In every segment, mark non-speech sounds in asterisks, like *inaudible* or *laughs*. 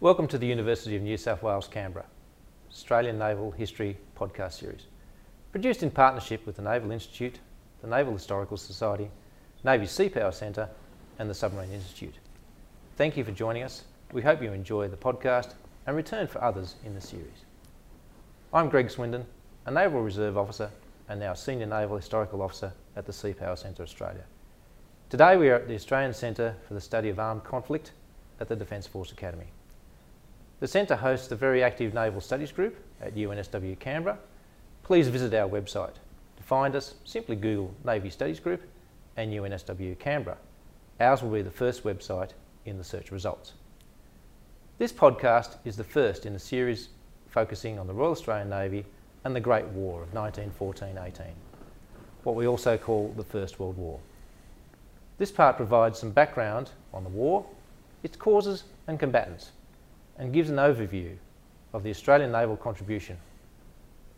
Welcome to the University of New South Wales, Canberra, Australian Naval History podcast series. Produced in partnership with the Naval Institute, the Naval Historical Society, Navy Sea Power Centre, and the Submarine Institute. Thank you for joining us. We hope you enjoy the podcast and return for others in the series. I'm Greg Swinden, a Naval Reserve Officer and now Senior Naval Historical Officer at the Sea Power Centre Australia. Today we are at the Australian Centre for the Study of Armed Conflict at the Defence Force Academy. The Centre hosts a very active Naval Studies group at UNSW Canberra. Please visit our website. To find us, simply Google Navy Studies Group and UNSW Canberra. Ours will be the first website in the search results. This podcast is the first in a series focusing on the Royal Australian Navy and the Great War of 1914-18, what we also call the First World War. This part provides some background on the war, its causes and combatants, and gives an overview of the Australian naval contribution.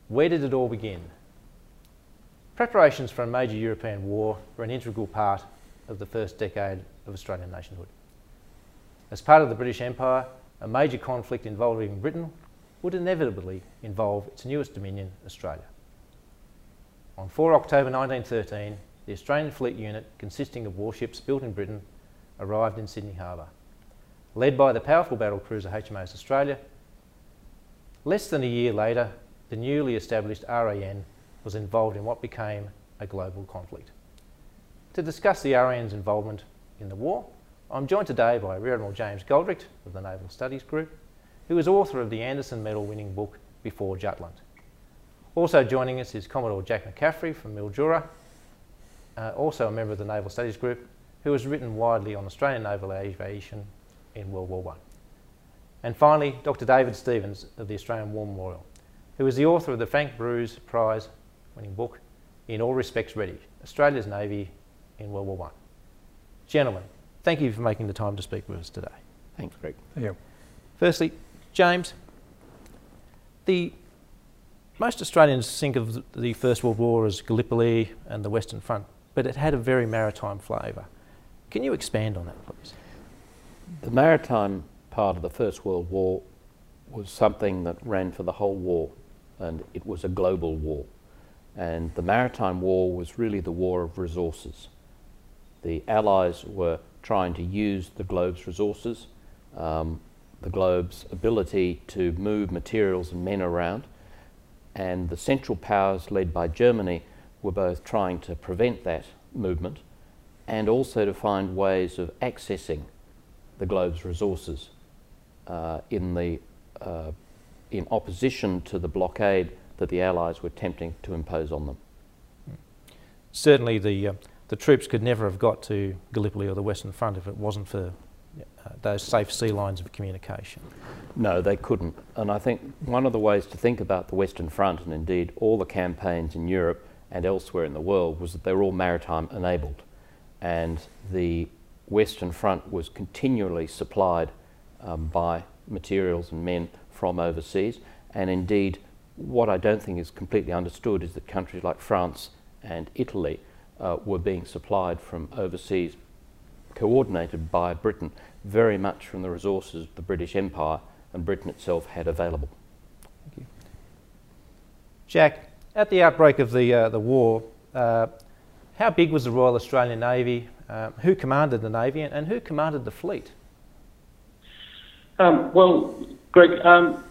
Where did it all begin? Preparations for a major European war were an integral part of the first decade of Australian nationhood. As part of the British Empire, a major conflict involving Britain would inevitably involve its newest dominion, Australia. On 4 October 1913, the Australian Fleet Unit, consisting of warships built in Britain, arrived in Sydney Harbour. Led by the powerful battle cruiser HMAS Australia, less than a year later, the newly established RAN was involved in what became a global conflict. To discuss the RAN's involvement in the war, I'm joined today by Rear Admiral James Goldrick of the Naval Studies Group, who is author of the Anderson Medal winning book Before Jutland. Also joining us is Commodore Jack McCaffrie from Mildura, uh, also a member of the Naval Studies Group, who has written widely on Australian naval aviation in World War I. And finally, Dr. David Stevens of the Australian War Memorial, who is the author of the Frank Broeze Prize winning book, In All Respects Ready Australia's Navy in World War I. Gentlemen, thank you for making the time to speak with us today. Thanks, Greg. Thank you. Firstly, James, the most Australians think of the First World War as Gallipoli and the Western Front, but it had a very maritime flavour. Can you expand on that, please? The maritime part of the First World War was something that ran for the whole war, and it was a global war. And the maritime war was really the war of resources. The Allies were trying to use the globe's resources, um, the globe's ability to move materials and men around, and the Central Powers, led by Germany, were both trying to prevent that movement and also to find ways of accessing the globe's resources uh, in, the, uh, in opposition to the blockade that the Allies were attempting to impose on them. Certainly, the, uh, the troops could never have got to Gallipoli or the Western Front if it wasn't for uh, those safe sea lines of communication. No, they couldn't. And I think one of the ways to think about the Western Front, and indeed all the campaigns in Europe and elsewhere in the world, was that they were all maritime enabled. And the Western Front was continually supplied um, by materials and men from overseas. And indeed, what I don't think is completely understood is that countries like France and Italy uh, were being supplied from overseas, coordinated by Britain, very much from the resources of the British Empire and Britain itself had available. Thank you. Jack, at the outbreak of the, uh, the war, uh, how big was the Royal Australian Navy? Uh, who commanded the Navy and, and who commanded the fleet? Um, well, Greg, um,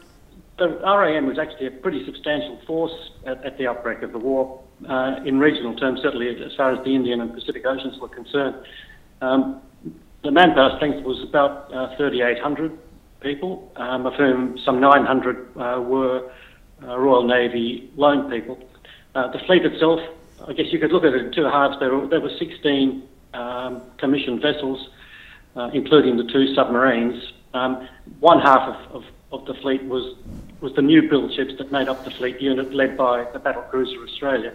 the RAN was actually a pretty substantial force at, at the outbreak of the war. Uh, in regional terms, certainly as far as the Indian and Pacific Oceans were concerned. Um, the manpower strength was about uh, 3,800 people, um, of whom some 900 uh, were uh, Royal Navy loan people. Uh, the fleet itself, I guess you could look at it in two halves. There were, there were 16 um, commissioned vessels, uh, including the two submarines. Um, one half of, of, of, the fleet was, was the new build ships that made up the fleet unit led by the battle cruiser Australia,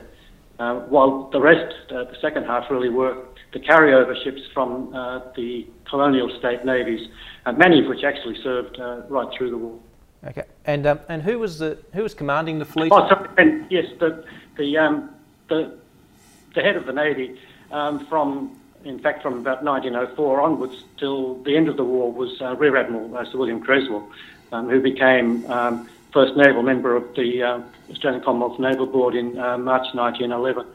uh, while the rest, uh, the second half, really were the carryover ships from uh, the colonial state navies, uh, many of which actually served uh, right through the war. Okay, and um, and who was the who was commanding the fleet? Oh, sorry, and yes, the the um, the the head of the navy um, from in fact, from about 1904 onwards till the end of the war, was uh, Rear Admiral uh, Sir William Creswell, um, who became um, first naval member of the uh, Australian Commonwealth Naval Board in uh, March 1911.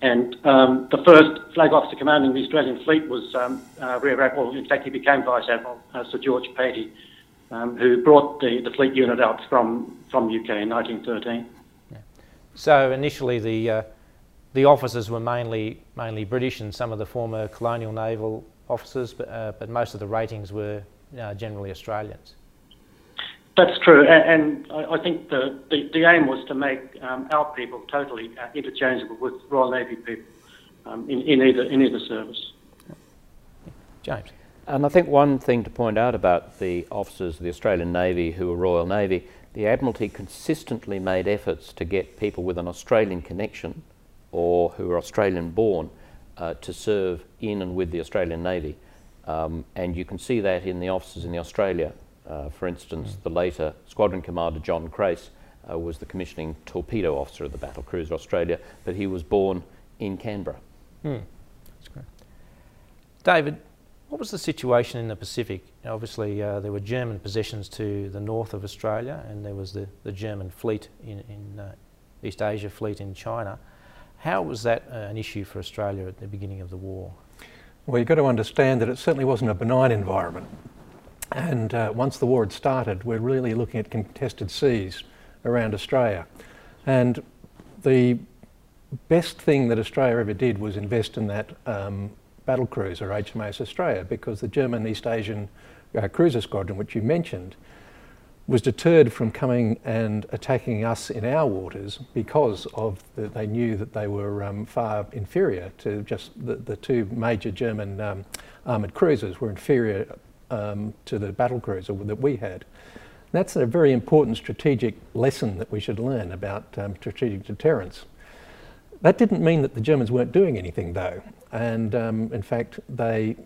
And um, the first flag officer commanding the Australian fleet was um, uh, Rear Admiral, in fact, he became Vice Admiral, uh, Sir George Patey, um, who brought the, the fleet unit out from, from UK in 1913. Yeah. So initially the, the officers were mainly, mainly British and some of the former colonial naval officers, but, uh, but most of the ratings were uh, generally Australians. That's true, and, and I, think the, the, the, aim was to make um, our people totally uh, interchangeable with Royal Navy people um, in, in, either, in either service. James. And I think one thing to point out about the officers of the Australian Navy who were Royal Navy, the Admiralty consistently made efforts to get people with an Australian connection or who are Australian born uh, to serve in and with the Australian Navy. Um, and you can see that in the officers in the Australia uh, for instance, the later Squadron Commander John Crace uh, was the commissioning torpedo officer of the battle cruiser Australia, but he was born in Canberra. Hmm. That's great. David, what was the situation in the Pacific? Obviously, uh, there were German possessions to the north of Australia, and there was the, the German fleet in, in uh, East Asia fleet in China. How was that uh, an issue for Australia at the beginning of the war? Well, you've got to understand that it certainly wasn't a benign environment. And uh, once the war had started, we're really looking at contested seas around Australia. And the best thing that Australia ever did was invest in that um, battle cruiser, HMAS Australia, because the German East Asian uh, cruiser squadron, which you mentioned, was deterred from coming and attacking us in our waters because of the, they knew that they were um, far inferior to just the, the two major German um, armoured cruisers were inferior um, to the battle cruiser that we had. That's a very important strategic lesson that we should learn about um, strategic deterrence. That didn't mean that the Germans weren't doing anything though. And um, in fact, they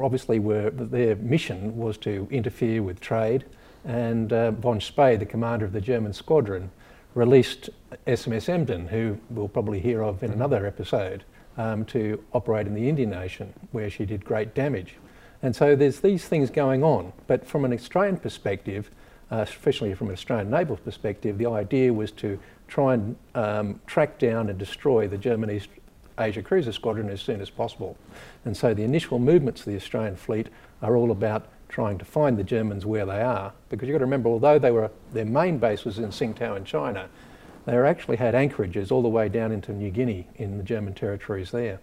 obviously were, their mission was to interfere with trade. And uh, von Spee, the commander of the German squadron, released SMS Emden, who we'll probably hear of in another episode, um, to operate in the Indian Ocean, where she did great damage. And so there's these things going on. But from an Australian perspective, uh, especially from an Australian naval perspective, the idea was to try and um, track down and destroy the German East Asia Cruiser Squadron as soon as possible. And so the initial movements of the Australian fleet are all about trying to find the Germans where they are. Because you've got to remember, although they were, their main base was in Tsingtao in China, they actually had anchorages all the way down into New Guinea in the German territories there.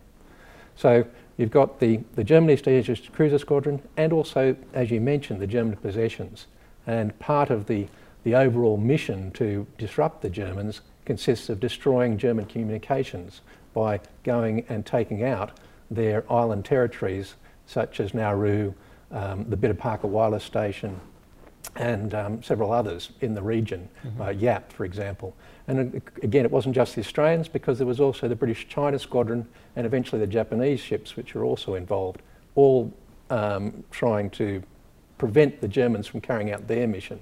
So You've got the, the German East Asia Cruiser Squadron and also, as you mentioned, the German possessions. And part of the, the overall mission to disrupt the Germans consists of destroying German communications by going and taking out their island territories such as Nauru, um, the Bita Paka Wireless Station, and um, several others in the region, mm-hmm. uh, Yap, for example. And again, it wasn't just the Australians because there was also the British China Squadron and eventually the Japanese ships, which were also involved, all um, trying to prevent the Germans from carrying out their mission.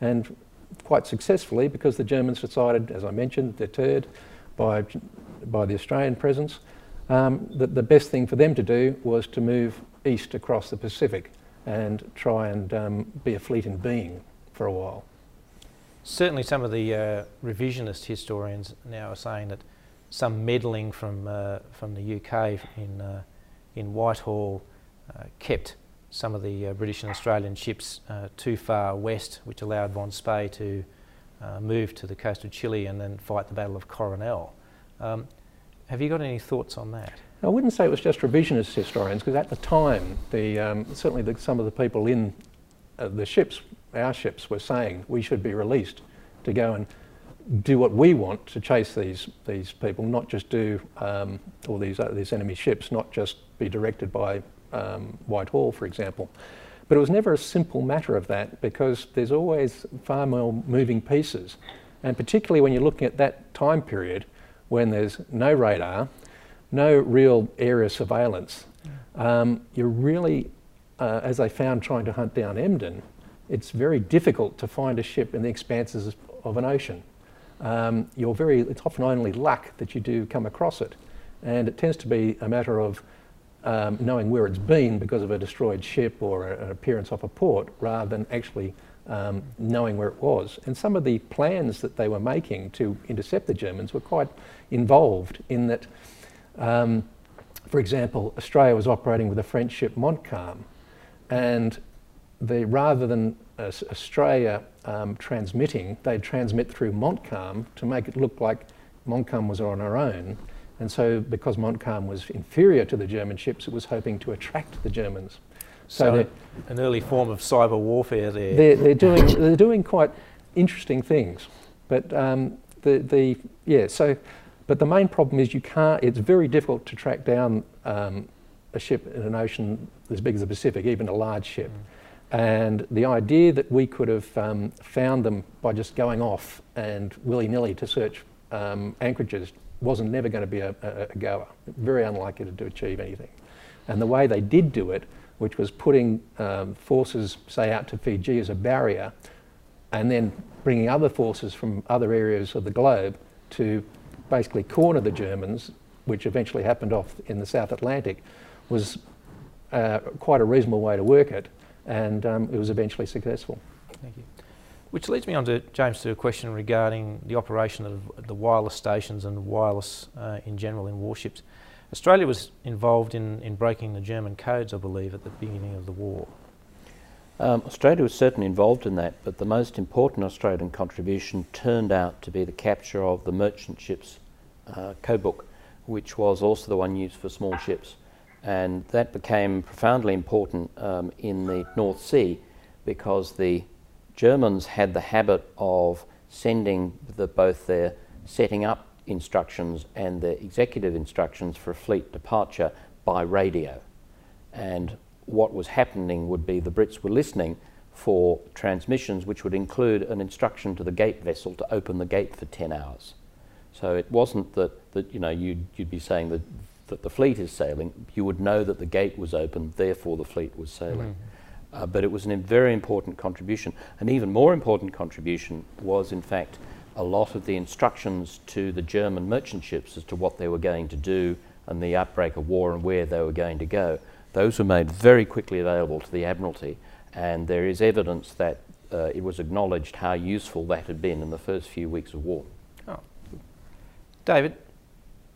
And quite successfully because the Germans decided, as I mentioned, deterred by, by the Australian presence, um, that the best thing for them to do was to move east across the Pacific and try and um, be a fleet in being for a while. Certainly, some of the uh, revisionist historians now are saying that some meddling from uh, from the UK in uh, in Whitehall uh, kept some of the uh, British and Australian ships uh, too far west, which allowed von Spee to move to the coast of Chile and then fight the Battle of Coronel. Um, have you got any thoughts on that? I wouldn't say it was just revisionist historians, because at the time, the, um, certainly the, some of the people in uh, the ships, our ships, were saying we should be released to go and do what we want to chase these these people, not just do um, all these uh, these enemy ships, not just be directed by um, Whitehall, for example. But it was never a simple matter of that because there's always far more moving pieces, and particularly when you're looking at that time period when there's no radar, no real area surveillance, um, you're really, uh, as they found trying to hunt down Emden, it's very difficult to find a ship in the expanses of an ocean. Um, you're very, it's often only luck that you do come across it. And it tends to be a matter of um, knowing where it's been because of a destroyed ship or a, an appearance off a port rather than actually um, knowing where it was. And some of the plans that they were making to intercept the Germans were quite involved in that, um, for example, Australia was operating with a French ship Montcalm, and the, rather than uh, Australia um, transmitting, they'd transmit through Montcalm to make it look like Montcalm was on her own. And so, because Montcalm was inferior to the German ships, it was hoping to attract the Germans. So, so an early form of cyber warfare there. They're, they're, doing, they're doing quite interesting things. But um, the, the, yeah, so, but the main problem is you can't, it's very difficult to track down um, a ship in an ocean as big as the Pacific, even a large ship. Mm. And the idea that we could have um, found them by just going off and willy nilly to search um, anchorages wasn't never going to be a, a, a, goer. Very unlikely to, to achieve anything. And the way they did do it, which was putting um, forces, say, out to Fiji as a barrier, and then bringing other forces from other areas of the globe to basically corner the Germans, which eventually happened off in the South Atlantic, was uh, quite a reasonable way to work it and um, it was eventually successful. Thank you. Which leads me on to, James, to a question regarding the operation of the wireless stations and wireless uh, in general in warships. Australia was involved in, in breaking the German codes, I believe, at the beginning of the war. Um, Australia was certainly involved in that, but the most important Australian contribution turned out to be the capture of the merchant ships uh, code book, which was also the one used for small ships. And that became profoundly important um, in the North Sea because the Germans had the habit of sending the, both their setting up instructions and their executive instructions for a fleet departure by radio. And what was happening would be the Brits were listening for transmissions which would include an instruction to the gate vessel to open the gate for 10 hours. So it wasn't that, that you know, you'd, you'd be saying that that the fleet is sailing, you would know that the gate was open, therefore the fleet was sailing. Mm-hmm. Uh, but it was a very important contribution. An even more important contribution was, in fact, a lot of the instructions to the German merchant ships as to what they were going to do and the outbreak of war and where they were going to go. Those were made very quickly available to the Admiralty, and there is evidence that uh, it was acknowledged how useful that had been in the first few weeks of war. Oh. David,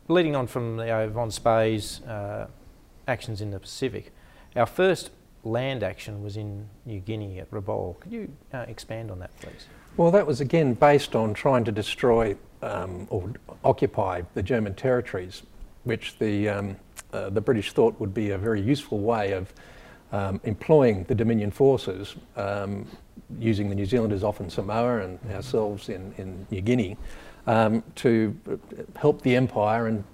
leading on from the uh, von Spee's uh, actions in the Pacific, our first land action was in New Guinea at Rabaul. Could you uh, expand on that, please? Well, that was again based on trying to destroy um, or occupy the German territories, which the, um, uh, the British thought would be a very useful way of um, employing the Dominion forces, um, using the New Zealanders off in Samoa and ourselves in, in New Guinea um, to help the empire and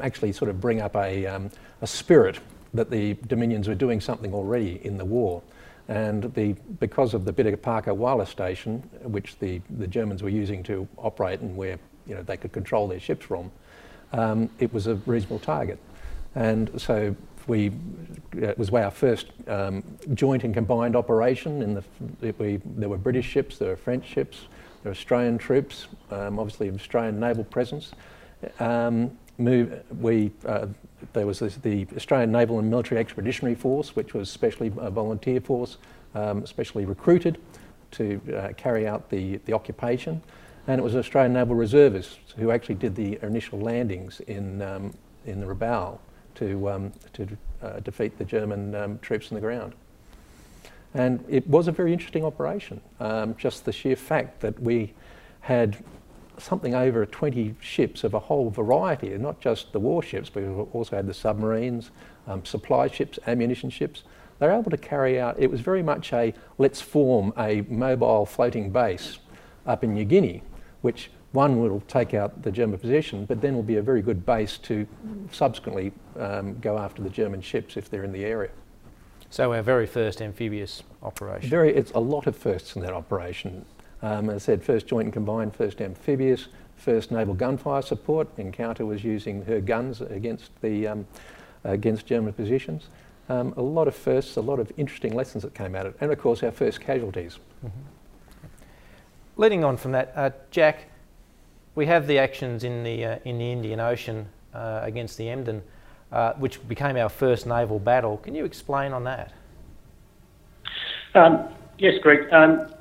actually sort of bring up a, um, a spirit that the Dominions were doing something already in the war. And the, because of the Bita Paka wireless station, which the, the Germans were using to operate and where you know, they could control their ships from, um, it was a reasonable target. And so we, it was our first um, joint and combined operation. In the, we, there were British ships, there were French ships, there were Australian troops, um, obviously Australian naval presence. Um, move, we, uh, there was this, the Australian Naval and Military Expeditionary Force, which was specially a volunteer force, um, specially recruited to uh, carry out the, the occupation. And it was Australian Naval Reservists who actually did the initial landings in, um, in the Rabaul to, um, to uh, defeat the German um, troops on the ground. And it was a very interesting operation. Um, just the sheer fact that we had something over 20 ships of a whole variety, not just the warships, but we also had the submarines, um, supply ships, ammunition ships. They were able to carry out, it was very much a let's form a mobile floating base up in New Guinea, which one will take out the German position, but then will be a very good base to subsequently um, go after the German ships if they're in the area. So our very first amphibious operation. Very, it's a lot of firsts in that operation. Um, as I said, first joint and combined, first amphibious, first naval gunfire support. Encounter was using her guns against the um, against German positions. Um, a lot of firsts, a lot of interesting lessons that came out of it, and of course our first casualties. Mm-hmm. Leading on from that, uh, Jack, we have the actions in the uh, in the Indian Ocean uh, against the Emden uh, which became our first naval battle. Can you explain on that? Um, yes, Greg. Um,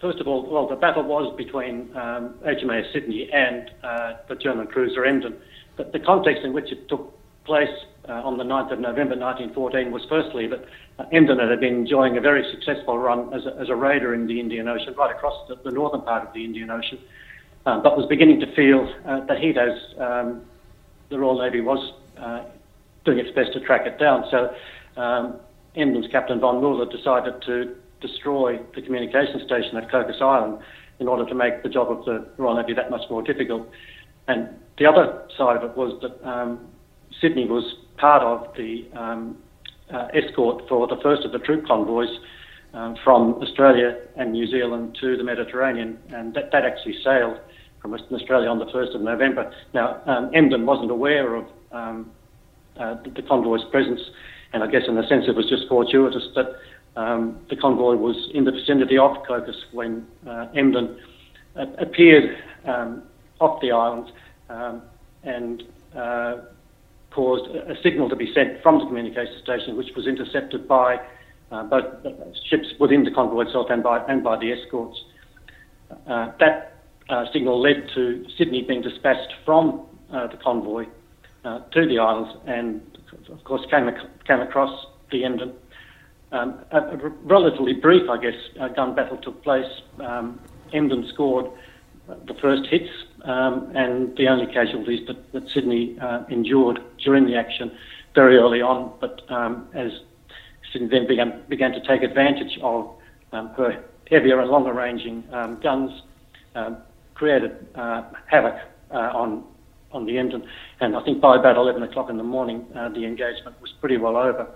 first of all, well, the battle was between um, HMAS Sydney and uh, the German cruiser Emden. But the context in which it took place uh, on the 9th of November 1914 was firstly that uh, Emden had been enjoying a very successful run as a, as a raider in the Indian Ocean, right across the, the northern part of the Indian Ocean, um, but was beginning to feel uh, the heat as um, the Royal Navy was uh, doing its best to track it down. So um, Emden's Captain von Mueller decided to destroy the communication station at Cocos Island in order to make the job of the Royal Navy that much more difficult. And the other side of it was that um, Sydney was part of the um, uh, escort for the first of the troop convoys um, from Australia and New Zealand to the Mediterranean, and that, that actually sailed from Western Australia on the 1st of November. Now, um, Emden wasn't aware of um, uh, the, the, convoy's presence, and I guess in a sense it was just fortuitous that um, the convoy was in the vicinity of Cocos when uh, Emden uh, appeared um, off the island um, and uh, caused a signal to be sent from the communication station, which was intercepted by uh, both ships within the convoy itself and by, and by the escorts. Uh, that uh, signal led to Sydney being dispatched from uh, the convoy uh, to the islands and, of course, came, ac- came across the Emden. Um, a, a, relatively brief, I guess, uh, gun battle took place. Um, Emden scored the first hits um, and the only casualties that, that Sydney uh, endured during the action very early on. But um, as Sydney then began, began to take advantage of um, her heavier and longer ranging um, guns, um, created uh, havoc uh, on on the Emden. And I think by about 11 o'clock in the morning, uh, the engagement was pretty well over,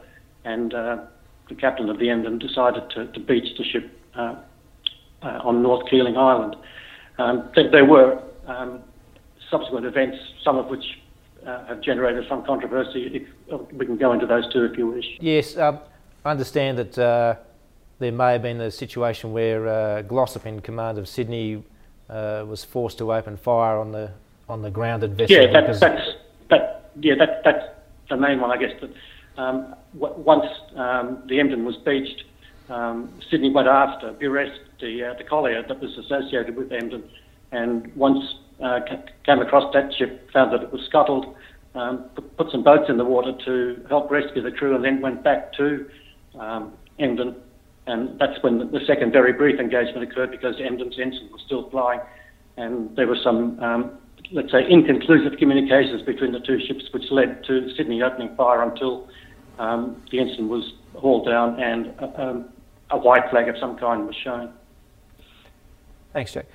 and the captain of the Emden decided to, to beach the ship on North Keeling Island. Um, there, there, were um, subsequent events, some of which uh, have generated some controversy. If, we can go into those too if you wish. Yes, um, I understand that uh, there may have been a situation where uh, Glossop, in command of Sydney, uh, was forced to open fire on the on the grounded vessel. Yeah, that, that's that. Yeah, that, that's the main one, I guess. That um, w- once um, the Emden was beached, um, Sydney went after, Buresk the, uh, the collier that was associated with Emden, and once uh, came across that ship, found that it was scuttled, um, put some boats in the water to help rescue the crew, and then went back to um, Emden. And that's when the, second very brief engagement occurred because Emden's ensign was still flying, and there were some, um, let's say, inconclusive communications between the two ships, which led to Sydney opening fire until um, the ensign was hauled down and um, a white flag of some kind was shown. Thanks, Jack.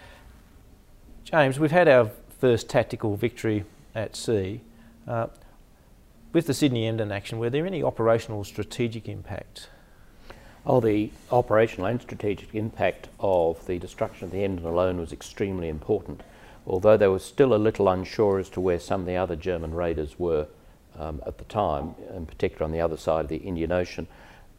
James, we've had our first tactical victory at sea. Uh, with the Sydney Emden action, were there any operational strategic impact? Oh, the operational and strategic impact of the destruction of the Emden alone was extremely important, although they were still a little unsure as to where some of the other German raiders were um, at the time, in particular on the other side of the Indian Ocean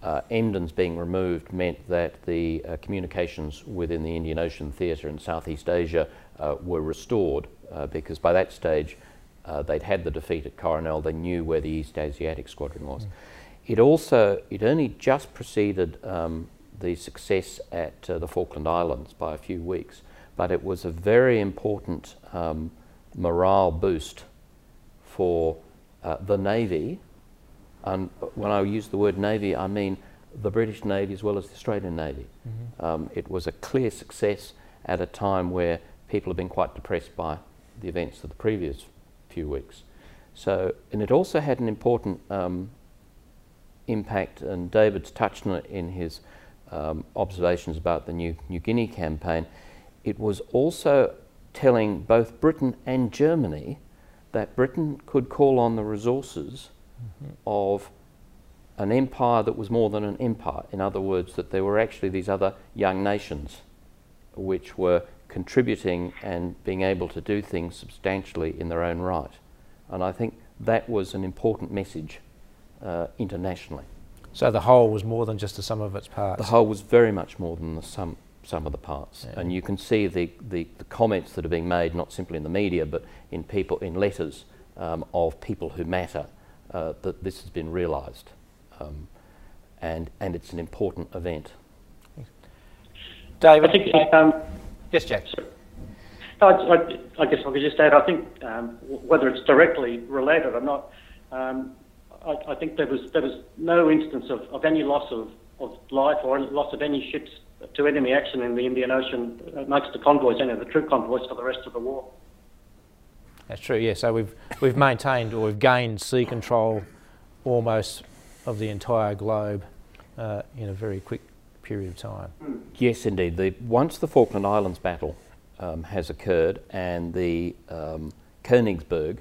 uh, Emden's being removed meant that the uh, communications within the Indian Ocean theatre in Southeast Asia uh, were restored uh, because by that stage uh, they'd had the defeat at Coronel, they knew where the East Asiatic Squadron was. Mm. It also, it only just preceded um, the success at uh, the Falkland Islands by a few weeks, but it was a very important um, morale boost for the Navy and when I use the word Navy, I mean the British Navy as well as the Australian Navy. Mm-hmm. Um, it was a clear success at a time where people have been quite depressed by the events of the previous few weeks. So, and it also had an important um, impact, and David's touched on it in his um, observations about the New, New Guinea campaign. It was also telling both Britain and Germany that Britain could call on the resources mm-hmm. of an empire that was more than an empire. In other words, that there were actually these other young nations which were contributing and being able to do things substantially in their own right. And I think that was an important message uh, internationally. So the whole was more than just the sum of its parts? The whole was very much more than the sum, sum of the parts. Yeah. And you can see the, the, the, comments that are being made, not simply in the media, but in people in letters um, of people who matter uh, that this has been realised. Um, and, and it's an important event. David? I think, um, yes, Jack. I, I, I, guess I could just add, I think um, whether it's directly related or not, um, I, I, think there was there was no instance of, of any loss of, of life or loss of any ships to enemy action in the Indian Ocean amongst the convoys, any of the troop convoys for the rest of the war. That's true. Yeah. So we've we've maintained or we've gained sea control almost of the entire globe uh, in a very quick period of time. Yes, indeed. The, once the Falkland Islands battle um, has occurred and the um, Königsberg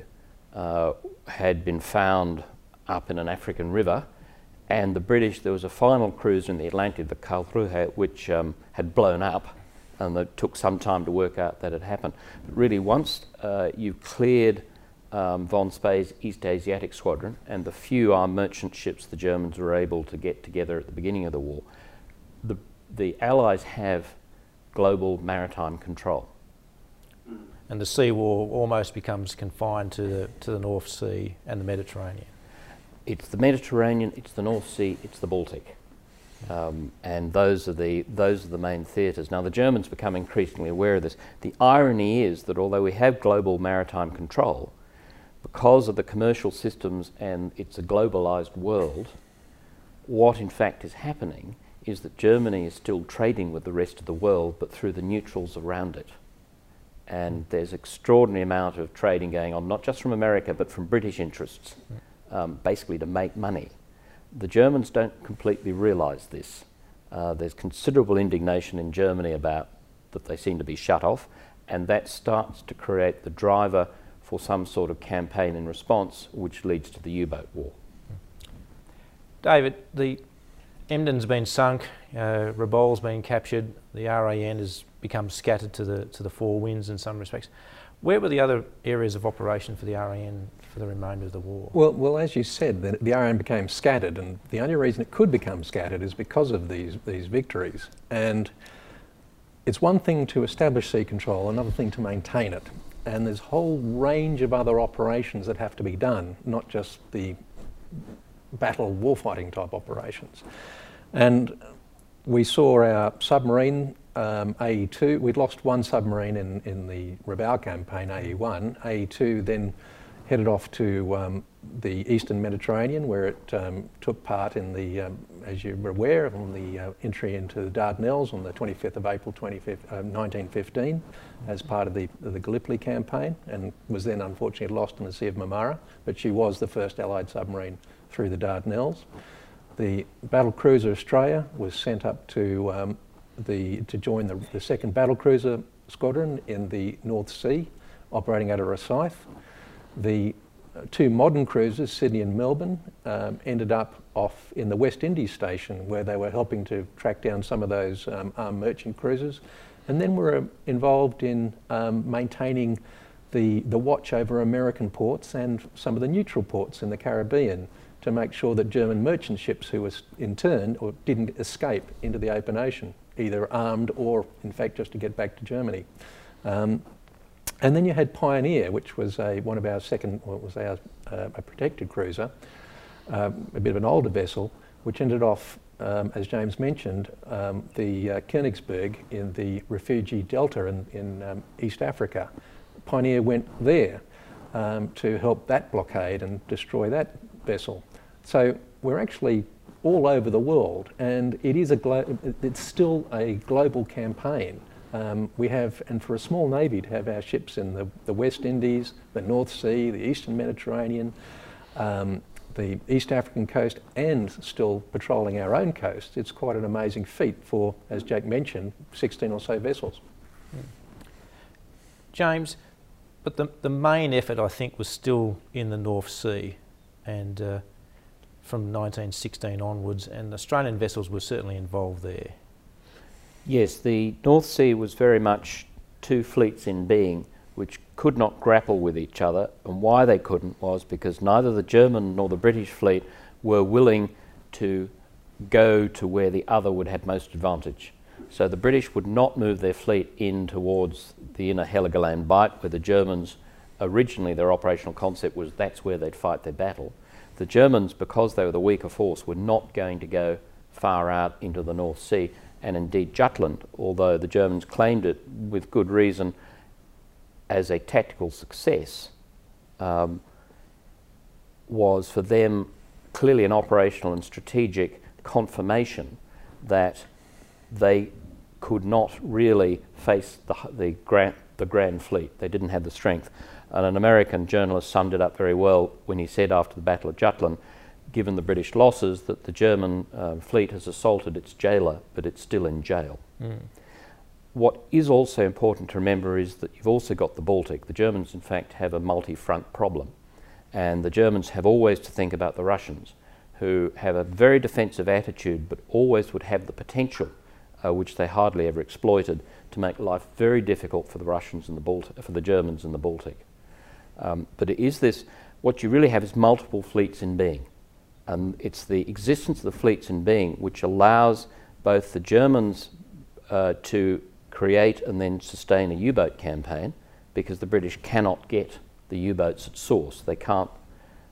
uh, had been found up in an African river, and the British, there was a final cruiser in the Atlantic, the Karlsruhe, which um, had blown up, and it took some time to work out that had happened. But really, once uh, you cleared um, von Spee's East Asiatic Squadron and the few armed merchant ships the Germans were able to get together at the beginning of the war, the, the Allies have global maritime control. And the sea war almost becomes confined to the, to the North Sea and the Mediterranean. It's the Mediterranean, it's the North Sea, it's the Baltic. Um, and those are the those are the main theatres. Now the Germans become increasingly aware of this. The irony is that although we have global maritime control, because of the commercial systems and it's a globalised world, what in fact is happening is that Germany is still trading with the rest of the world, but through the neutrals around it. And there's extraordinary amount of trading going on, not just from America, but from British interests, um, basically to make money. The Germans don't completely realise this. Uh, there's considerable indignation in Germany about that they seem to be shut off, and that starts to create the driver for some sort of campaign in response, which leads to the U-boat war. David, the Emden's been sunk, uh, Rabaul's been captured, the RAN has become scattered to the to the four winds in some respects. Where were the other areas of operation for the RAN for the remainder of the war? Well, well, as you said, the, the RAN became scattered, and the only reason it could become scattered is because of these these victories. And it's one thing to establish sea control, another thing to maintain it and there's a whole range of other operations that have to be done, not just the battle warfighting type operations. And we saw our submarine um, AE2, we'd lost one submarine in, in the Rabaul campaign, AE1. AE2 then headed off to um, the eastern Mediterranean, where it um, took part in the, um, as you're aware, on the uh, entry into the Dardanelles on the 25th of April 1915 uh, as part of the, the Gallipoli campaign, and was then unfortunately lost in the Sea of Marmara. But she was the first Allied submarine through the Dardanelles. The battle cruiser Australia was sent up to um, the to join the, the second battle cruiser squadron in the North Sea, operating out of Rosyth. The two modern cruisers, Sydney and Melbourne, um, ended up off in the West Indies station where they were helping to track down some of those um, armed merchant cruisers. And then were involved in um, maintaining the, the watch over American ports and some of the neutral ports in the Caribbean to make sure that German merchant ships who were in turn or didn't escape into the open ocean, either armed or in fact just to get back to Germany. Um, and then you had Pioneer, which was a, one of our second, well, was our uh, a protected cruiser, um, a bit of an older vessel, which ended off, um, as James mentioned, um, the uh, Königsberg in the Rufiji delta in, in um, East Africa. Pioneer went there um, to help that blockade and destroy that vessel. So we're actually all over the world, and it is a it's still a global campaign. Um, we have, and for a small navy to have our ships in the, the West Indies, the North Sea, the Eastern Mediterranean, um, the East African coast, and still patrolling our own coast, it's quite an amazing feat for, as Jack mentioned, 16 or so vessels. James, but the, the main effort, I think, was still in the North Sea and uh, from 1916 onwards, and Australian vessels were certainly involved there. Yes, the North Sea was very much two fleets in being which could not grapple with each other, and why they couldn't was because neither the German nor the British fleet were willing to go to where the other would have most advantage. So the British would not move their fleet in towards the inner Heligoland Bight, where the Germans originally their operational concept was that's where they'd fight their battle. The Germans, because they were the weaker force, were not going to go far out into the North Sea, and indeed Jutland, although the Germans claimed it with good reason as a tactical success, um, was for them clearly an operational and strategic confirmation that they could not really face the, the, grand, the Grand Fleet. They didn't have the strength. And an American journalist summed it up very well when he said after the Battle of Jutland, given the British losses, that the German uh, fleet has assaulted its jailer, but it's still in jail. Mm. What is also important to remember is that you've also got the Baltic. The Germans, in fact, have a multi front problem. And the Germans have always to think about the Russians, who have a very defensive attitude but always would have the potential, uh, which they hardly ever exploited, to make life very difficult for the Russians and the Baltic, for the Germans in the Baltic. Um, but it is this, what you really have is multiple fleets in being. And it's the existence of the fleets in being which allows both the Germans uh, to create and then sustain a U boat campaign because the British cannot get the U boats at source. They can't,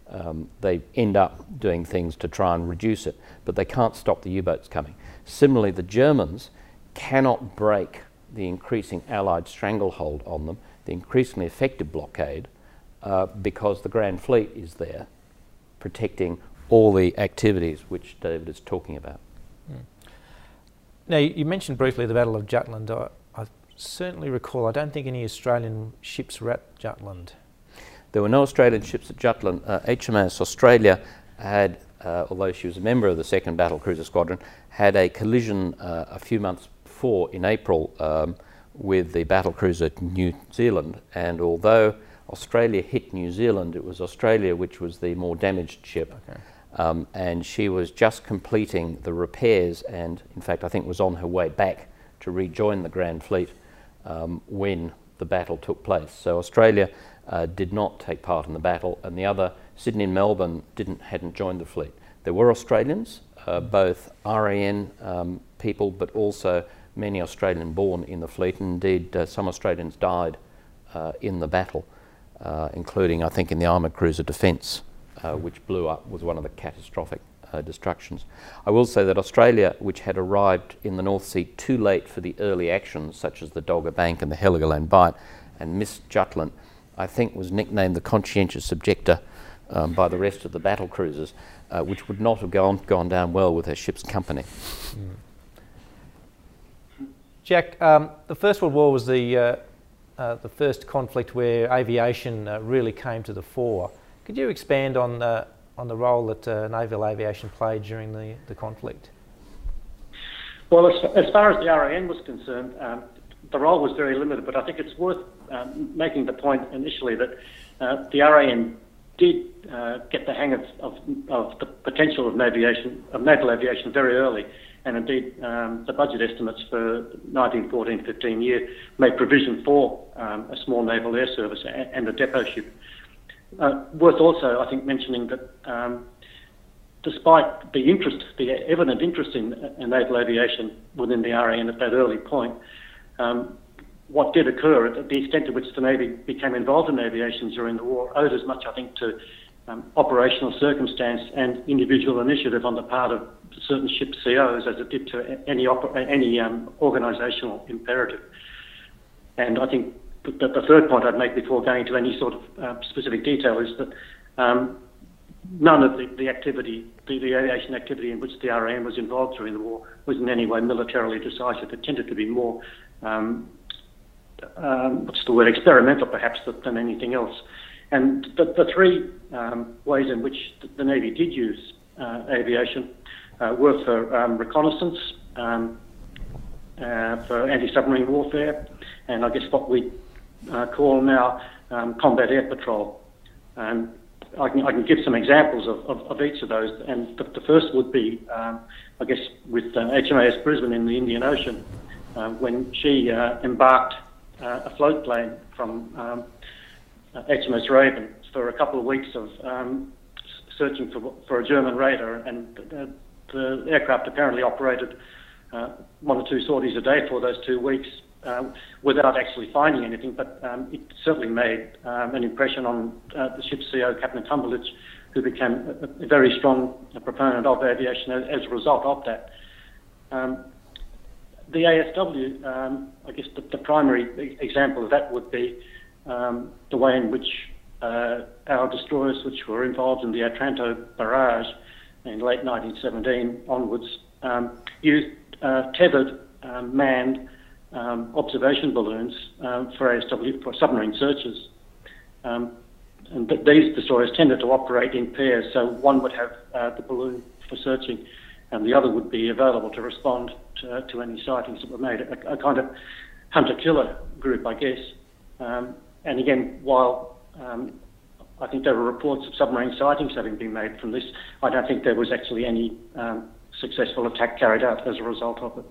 um, they end up doing things to try and reduce it, but they can't stop the U boats coming. Similarly, the Germans cannot break the increasing Allied stranglehold on them, the increasingly effective blockade, uh, because the Grand Fleet is there protecting all the activities which David is talking about. Now, you mentioned briefly the Battle of Jutland. I, I, certainly recall, I don't think any Australian ships were at Jutland. There were no Australian ships at Jutland. Uh, HMAS Australia had, uh, although she was a member of the 2nd Battle Cruiser Squadron, had a collision uh, a few months before in April um, with the battle cruiser New Zealand. And although Australia hit New Zealand, it was Australia which was the more damaged ship. Okay. Um, and she was just completing the repairs and, in fact, I think was on her way back to rejoin the Grand Fleet um, when the battle took place. So Australia uh, did not take part in the battle, and the other, Sydney and Melbourne, didn't, hadn't joined the fleet. There were Australians, uh, both RAN um, people, but also many Australian born in the fleet, indeed uh, some Australians died uh, in the battle, uh, including, I think, in the armoured cruiser Defence uh, which blew up, was one of the catastrophic uh, destructions. I will say that Australia, which had arrived in the North Sea too late for the early actions, such as the Dogger Bank and the Heligoland Bight, and Miss Jutland, I think was nicknamed the conscientious objector um, by the rest of the battle cruisers, uh, which would not have gone, gone down well with her ship's company. Mm. Jack, um, the First World War was the, uh, the first conflict where aviation uh, really came to the fore. Could you expand on, uh, on the role that uh, naval aviation played during the, the conflict? Well, as, as far as the RAN was concerned, um, the role was very limited, but I think it's worth um, making the point initially that the RAN did uh, get the hang of, of, of, the potential of, of naval aviation very early. And indeed, um, the budget estimates for 1914-15 year made provision for um, a small naval air service and, a depot ship. Uh, worth also, I think, mentioning that um, despite the interest, the evident interest in, in, naval aviation within the RAN at that early point, um, what did occur, the extent to which the Navy became involved in aviation during the war, owed as much, I think, to um, operational circumstance and individual initiative on the part of certain ship COs as it did to any, any um, organisational imperative. And I think the, the, third point I'd make before going into any sort of uh, specific detail is that um, none of the, the activity, the, the, aviation activity in which the RAN was involved during the war was in any way militarily decisive. It tended to be more, um, um, what's the word, experimental perhaps than anything else. And the, the three um, ways in which the Navy did use uh, aviation uh, were for um, reconnaissance, um, uh, for anti-submarine warfare, and I guess what we uh, call now um, combat air patrol. Um, I, can, I can give some examples of, of, of each of those, and the, the first would be, um, I guess, with uh, HMAS Brisbane in the Indian Ocean, uh, when she uh, embarked uh, a float plane from HMS Raven for a couple of weeks of um, searching for, for a German raider, and the, the aircraft apparently operated uh, one or two sorties a day for those two weeks um, without actually finding anything, but um, it certainly made um, an impression on uh, the ship's CO, Captain Cumberlege, who became a, a very strong proponent of aviation as, as a result of that. Um, the ASW, um, I guess the, the, primary example of that would be um, the way in which uh, our destroyers, which were involved in the Otranto barrage in late 1917 onwards, um, used uh, tethered, um, manned um, observation balloons um, for ASW for submarine searches. Um, and th- these destroyers tended to operate in pairs, so one would have uh, the balloon for searching, and the other would be available to respond to, to any sightings that were made. A, a kind of hunter-killer group, I guess. Um, and again, while um, I think there were reports of submarine sightings having been made from this, I don't think there was actually any um, successful attack carried out as a result of it.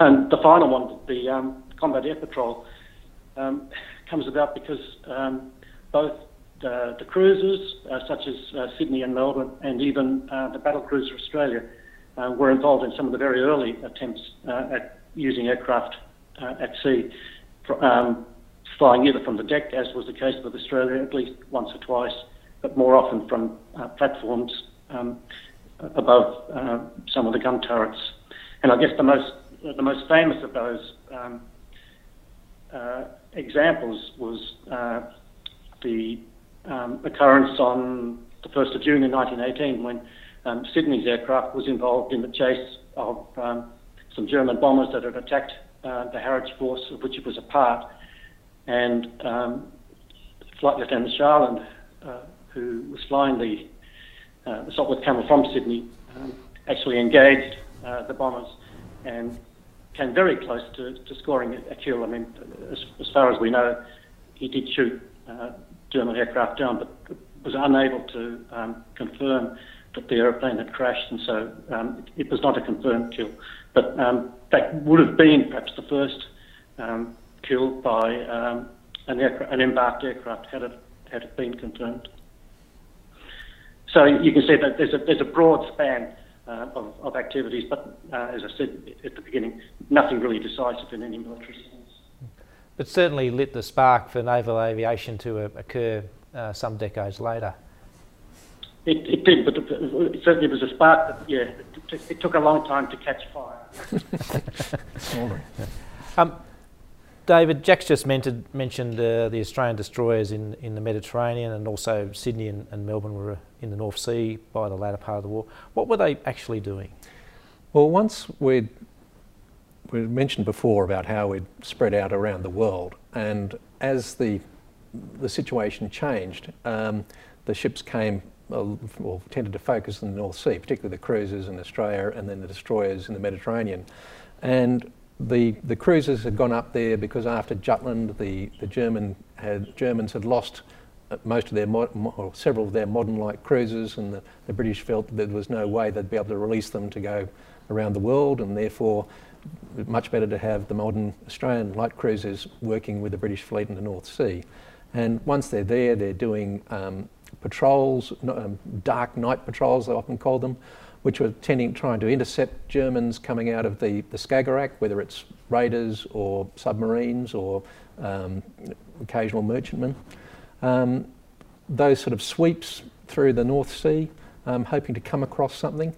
And the final one, the um, combat air patrol, um, comes about because um, both uh, the cruisers, uh, such as uh, Sydney and Melbourne, and even uh, the battle cruiser Australia, uh, were involved in some of the very early attempts uh, at using aircraft at sea, um, flying either from the deck, as was the case with Australia, at least once or twice, but more often from platforms um, above some of the gun turrets. And I guess the most the most famous of those um, uh, examples was uh, the um, occurrence on the 1st of June in 1918 when um, Sydney's aircraft was involved in the chase of um, some German bombers that had attacked uh, the Harwich force of which it was a part. And um, Flight Lieutenant Sharland, uh, who was flying the, uh, the Sopwith Camel from Sydney, um, actually engaged uh, the bombers and came very close to, to scoring a, kill. I mean, as, as, far as we know, he did shoot uh, German aircraft down, but was unable to um, confirm that the aeroplane had crashed, and so um, it, it, was not a confirmed kill. But um, that would have been perhaps the first um, kill by um, an, an, embarked aircraft had it, had it been confirmed. So you can see that there's a, there's a broad span uh, of, of, activities, but uh, as I said at the beginning, nothing really decisive in any military sense. But certainly lit the spark for naval aviation to uh, occur uh, some decades later. It, it did, but it, it certainly was a spark that, yeah, it, it, took a long time to catch fire. *laughs* um, David, Jack's just mentioned, mentioned uh, the Australian destroyers in, in the Mediterranean and also Sydney and, and, Melbourne were in the North Sea by the latter part of the war. What were they actually doing? Well, once we'd, we mentioned before about how we'd spread out around the world, and as the, the situation changed, um, the ships came uh, well, tended to focus in the North Sea, particularly the cruisers in Australia and then the destroyers in the Mediterranean. And the, the cruisers had gone up there because after Jutland, the, the German had, Germans had lost uh, most of their, or several of their modern light cruisers, and the, the, British felt that there was no way they'd be able to release them to go around the world, and therefore much better to have the modern Australian light cruisers working with the British fleet in the North Sea. And once they're there, they're doing um, patrols, um, dark night patrols, they often call them, which were tending trying to intercept Germans coming out of the, the Skagerrak, whether it's raiders or submarines or um, occasional merchantmen. Um, those sort of sweeps through the North Sea, um, hoping to come across something.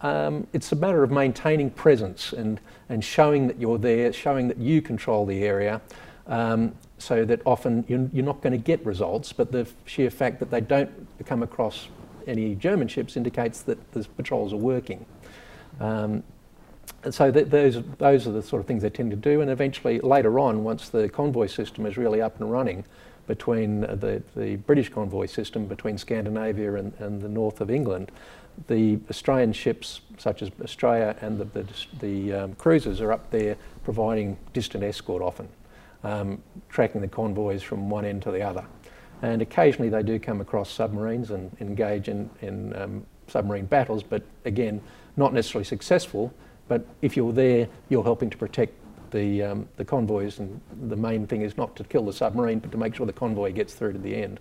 Um, it's a matter of maintaining presence and, and showing that you're there, showing that you control the area, um, so that often you're, you're not going to get results, but the sheer fact that they don't come across any German ships indicates that the patrols are working. Um, and so th- those, those are the sort of things they tend to do. And eventually, later on, once the convoy system is really up and running, between the, the British convoy system between Scandinavia and, and the north of England, the Australian ships, such as Australia and the, the, the um, cruisers, are up there providing distant escort often, um, tracking the convoys from one end to the other. And occasionally they do come across submarines and engage in, in um, submarine battles, but again, not necessarily successful. But if you're there, you're helping to protect the, um, the convoys, and the main thing is not to kill the submarine, but to make sure the convoy gets through to the end.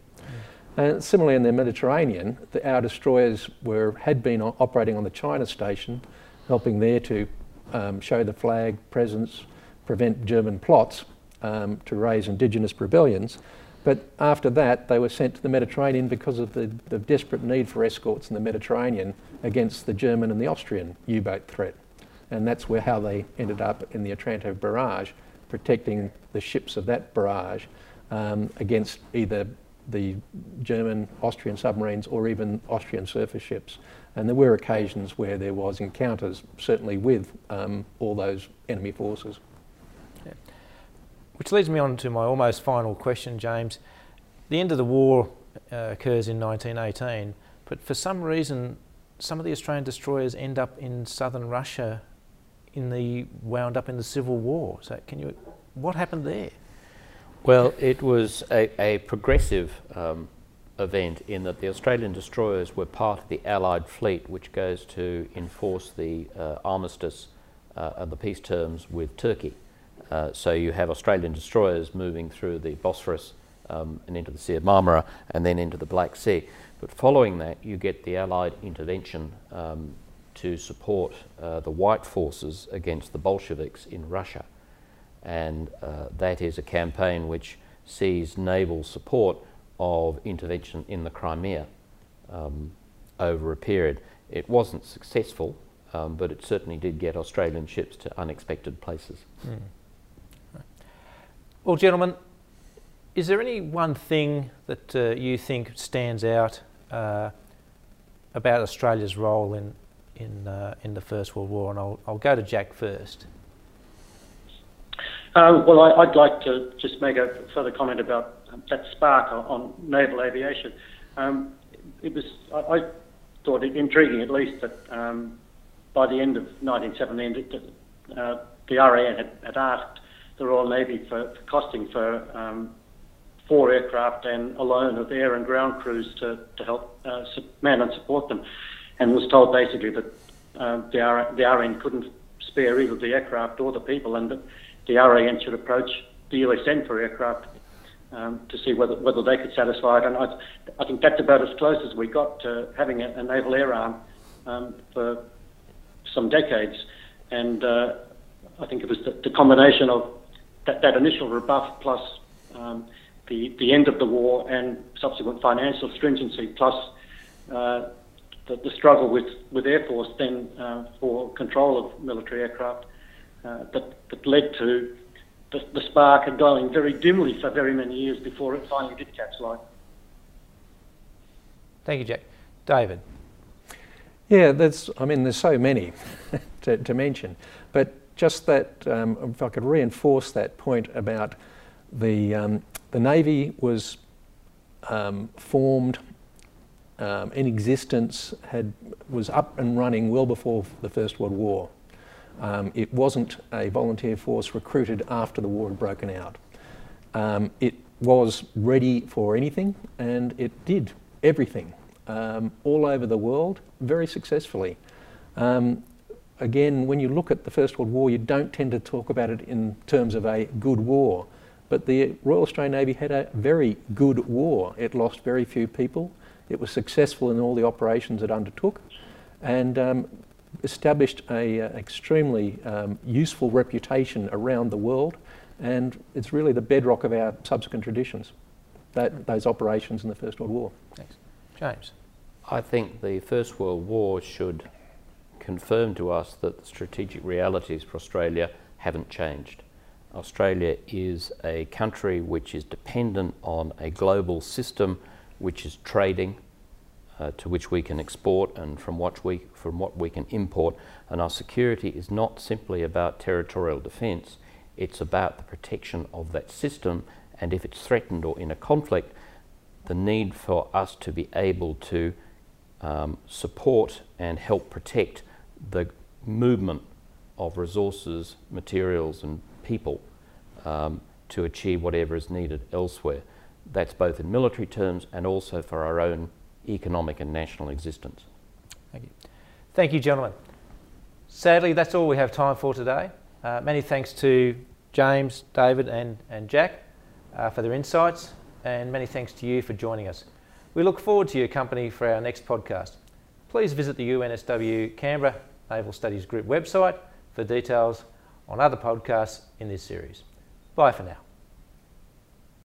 And similarly, in the Mediterranean, the, our destroyers were, had been operating on the China station, helping there to um, show the flag presence, prevent German plots um, to raise indigenous rebellions. But after that, they were sent to the Mediterranean because of the, the desperate need for escorts in the Mediterranean against the German and the Austrian U-boat threat. And that's where how they ended up in the Otranto barrage, protecting the ships of that barrage um, against either the German, Austrian submarines or even Austrian surface ships. And there were occasions where there was encounters, certainly with um, all those enemy forces. Which leads me on to my almost final question, James. The end of the war uh, occurs in 1918, but for some reason, some of the Australian destroyers end up in southern Russia, in the wound up in the Civil War. So, can you, what happened there? Well, it was a, a progressive um, event in that the Australian destroyers were part of the Allied fleet, which goes to enforce the uh, armistice uh, and the peace terms with Turkey. Uh, so you have Australian destroyers moving through the Bosphorus um, and into the Sea of Marmara and then into the Black Sea. But following that, you get the Allied intervention um, to support uh, the White forces against the Bolsheviks in Russia and uh, that is a campaign which sees naval support of intervention in the Crimea um, over a period. It wasn't successful, um, but it certainly did get Australian ships to unexpected places. Mm. Well, gentlemen, is there any one thing that uh, you think stands out uh, about Australia's role in in uh, in the First World War? And I'll, I'll go to Jack first. Um, well, I, would like to just make a further comment about that spark on, on naval aviation. Um, it was, I, I, thought it intriguing at least that um, by the end of 1917, uh, the RAN had, had, asked the Royal Navy for, for costing for um, four aircraft and a loan of air and ground crews to, to help uh, man and support them, and was told basically that uh, the, R, the RN couldn't spare either the aircraft or the people, and that the RAN should approach the USN for aircraft um, to see whether, whether they could satisfy it. And I, I think that's about as close as we got to having a, a naval air arm um, for some decades. And uh, I think it was the, the combination of that, that, initial rebuff plus um, the, the end of the war and subsequent financial stringency plus uh, the, the, struggle with, with Air Force then uh, for control of military aircraft uh, that, that led to the, the spark and glowing very dimly for very many years before it finally did catch light. Thank you, Jack. David. Yeah, there's, I mean, there's so many *laughs* to, to, mention, but just that, um, if I could reinforce that point about the, um, the Navy was um, formed um, in existence, had, was up and running well before the First World War. Um, it wasn't a volunteer force recruited after the war had broken out. Um, it was ready for anything and it did everything all over the world very successfully. Um, again, when you look at the First World War, you don't tend to talk about it in terms of a good war. But the Royal Australian Navy had a very good war. It lost very few people. It was successful in all the operations it undertook. And um, established an uh, extremely um, useful reputation around the world, and it's really the bedrock of our subsequent traditions, that, those operations in the First World War. Thanks. James? I think the First World War should confirm to us that the strategic realities for Australia haven't changed. Australia is a country which is dependent on a global system which is trading, uh, to which we can export and from what we from what we can import. And our security is not simply about territorial defence; it's about the protection of that system. And if it's threatened or in a conflict, the need for us to be able to um, support and help protect the movement of resources, materials, and people um, to achieve whatever is needed elsewhere. That's both in military terms and also for our own economic and national existence. Thank you. Thank you, gentlemen. Sadly, that's all we have time for today. Uh, many thanks to James, David, and, and Jack uh, for their insights, and many thanks to you for joining us. We look forward to your company for our next podcast. Please visit the UNSW Canberra Naval Studies Group website for details on other podcasts in this series. Bye for now.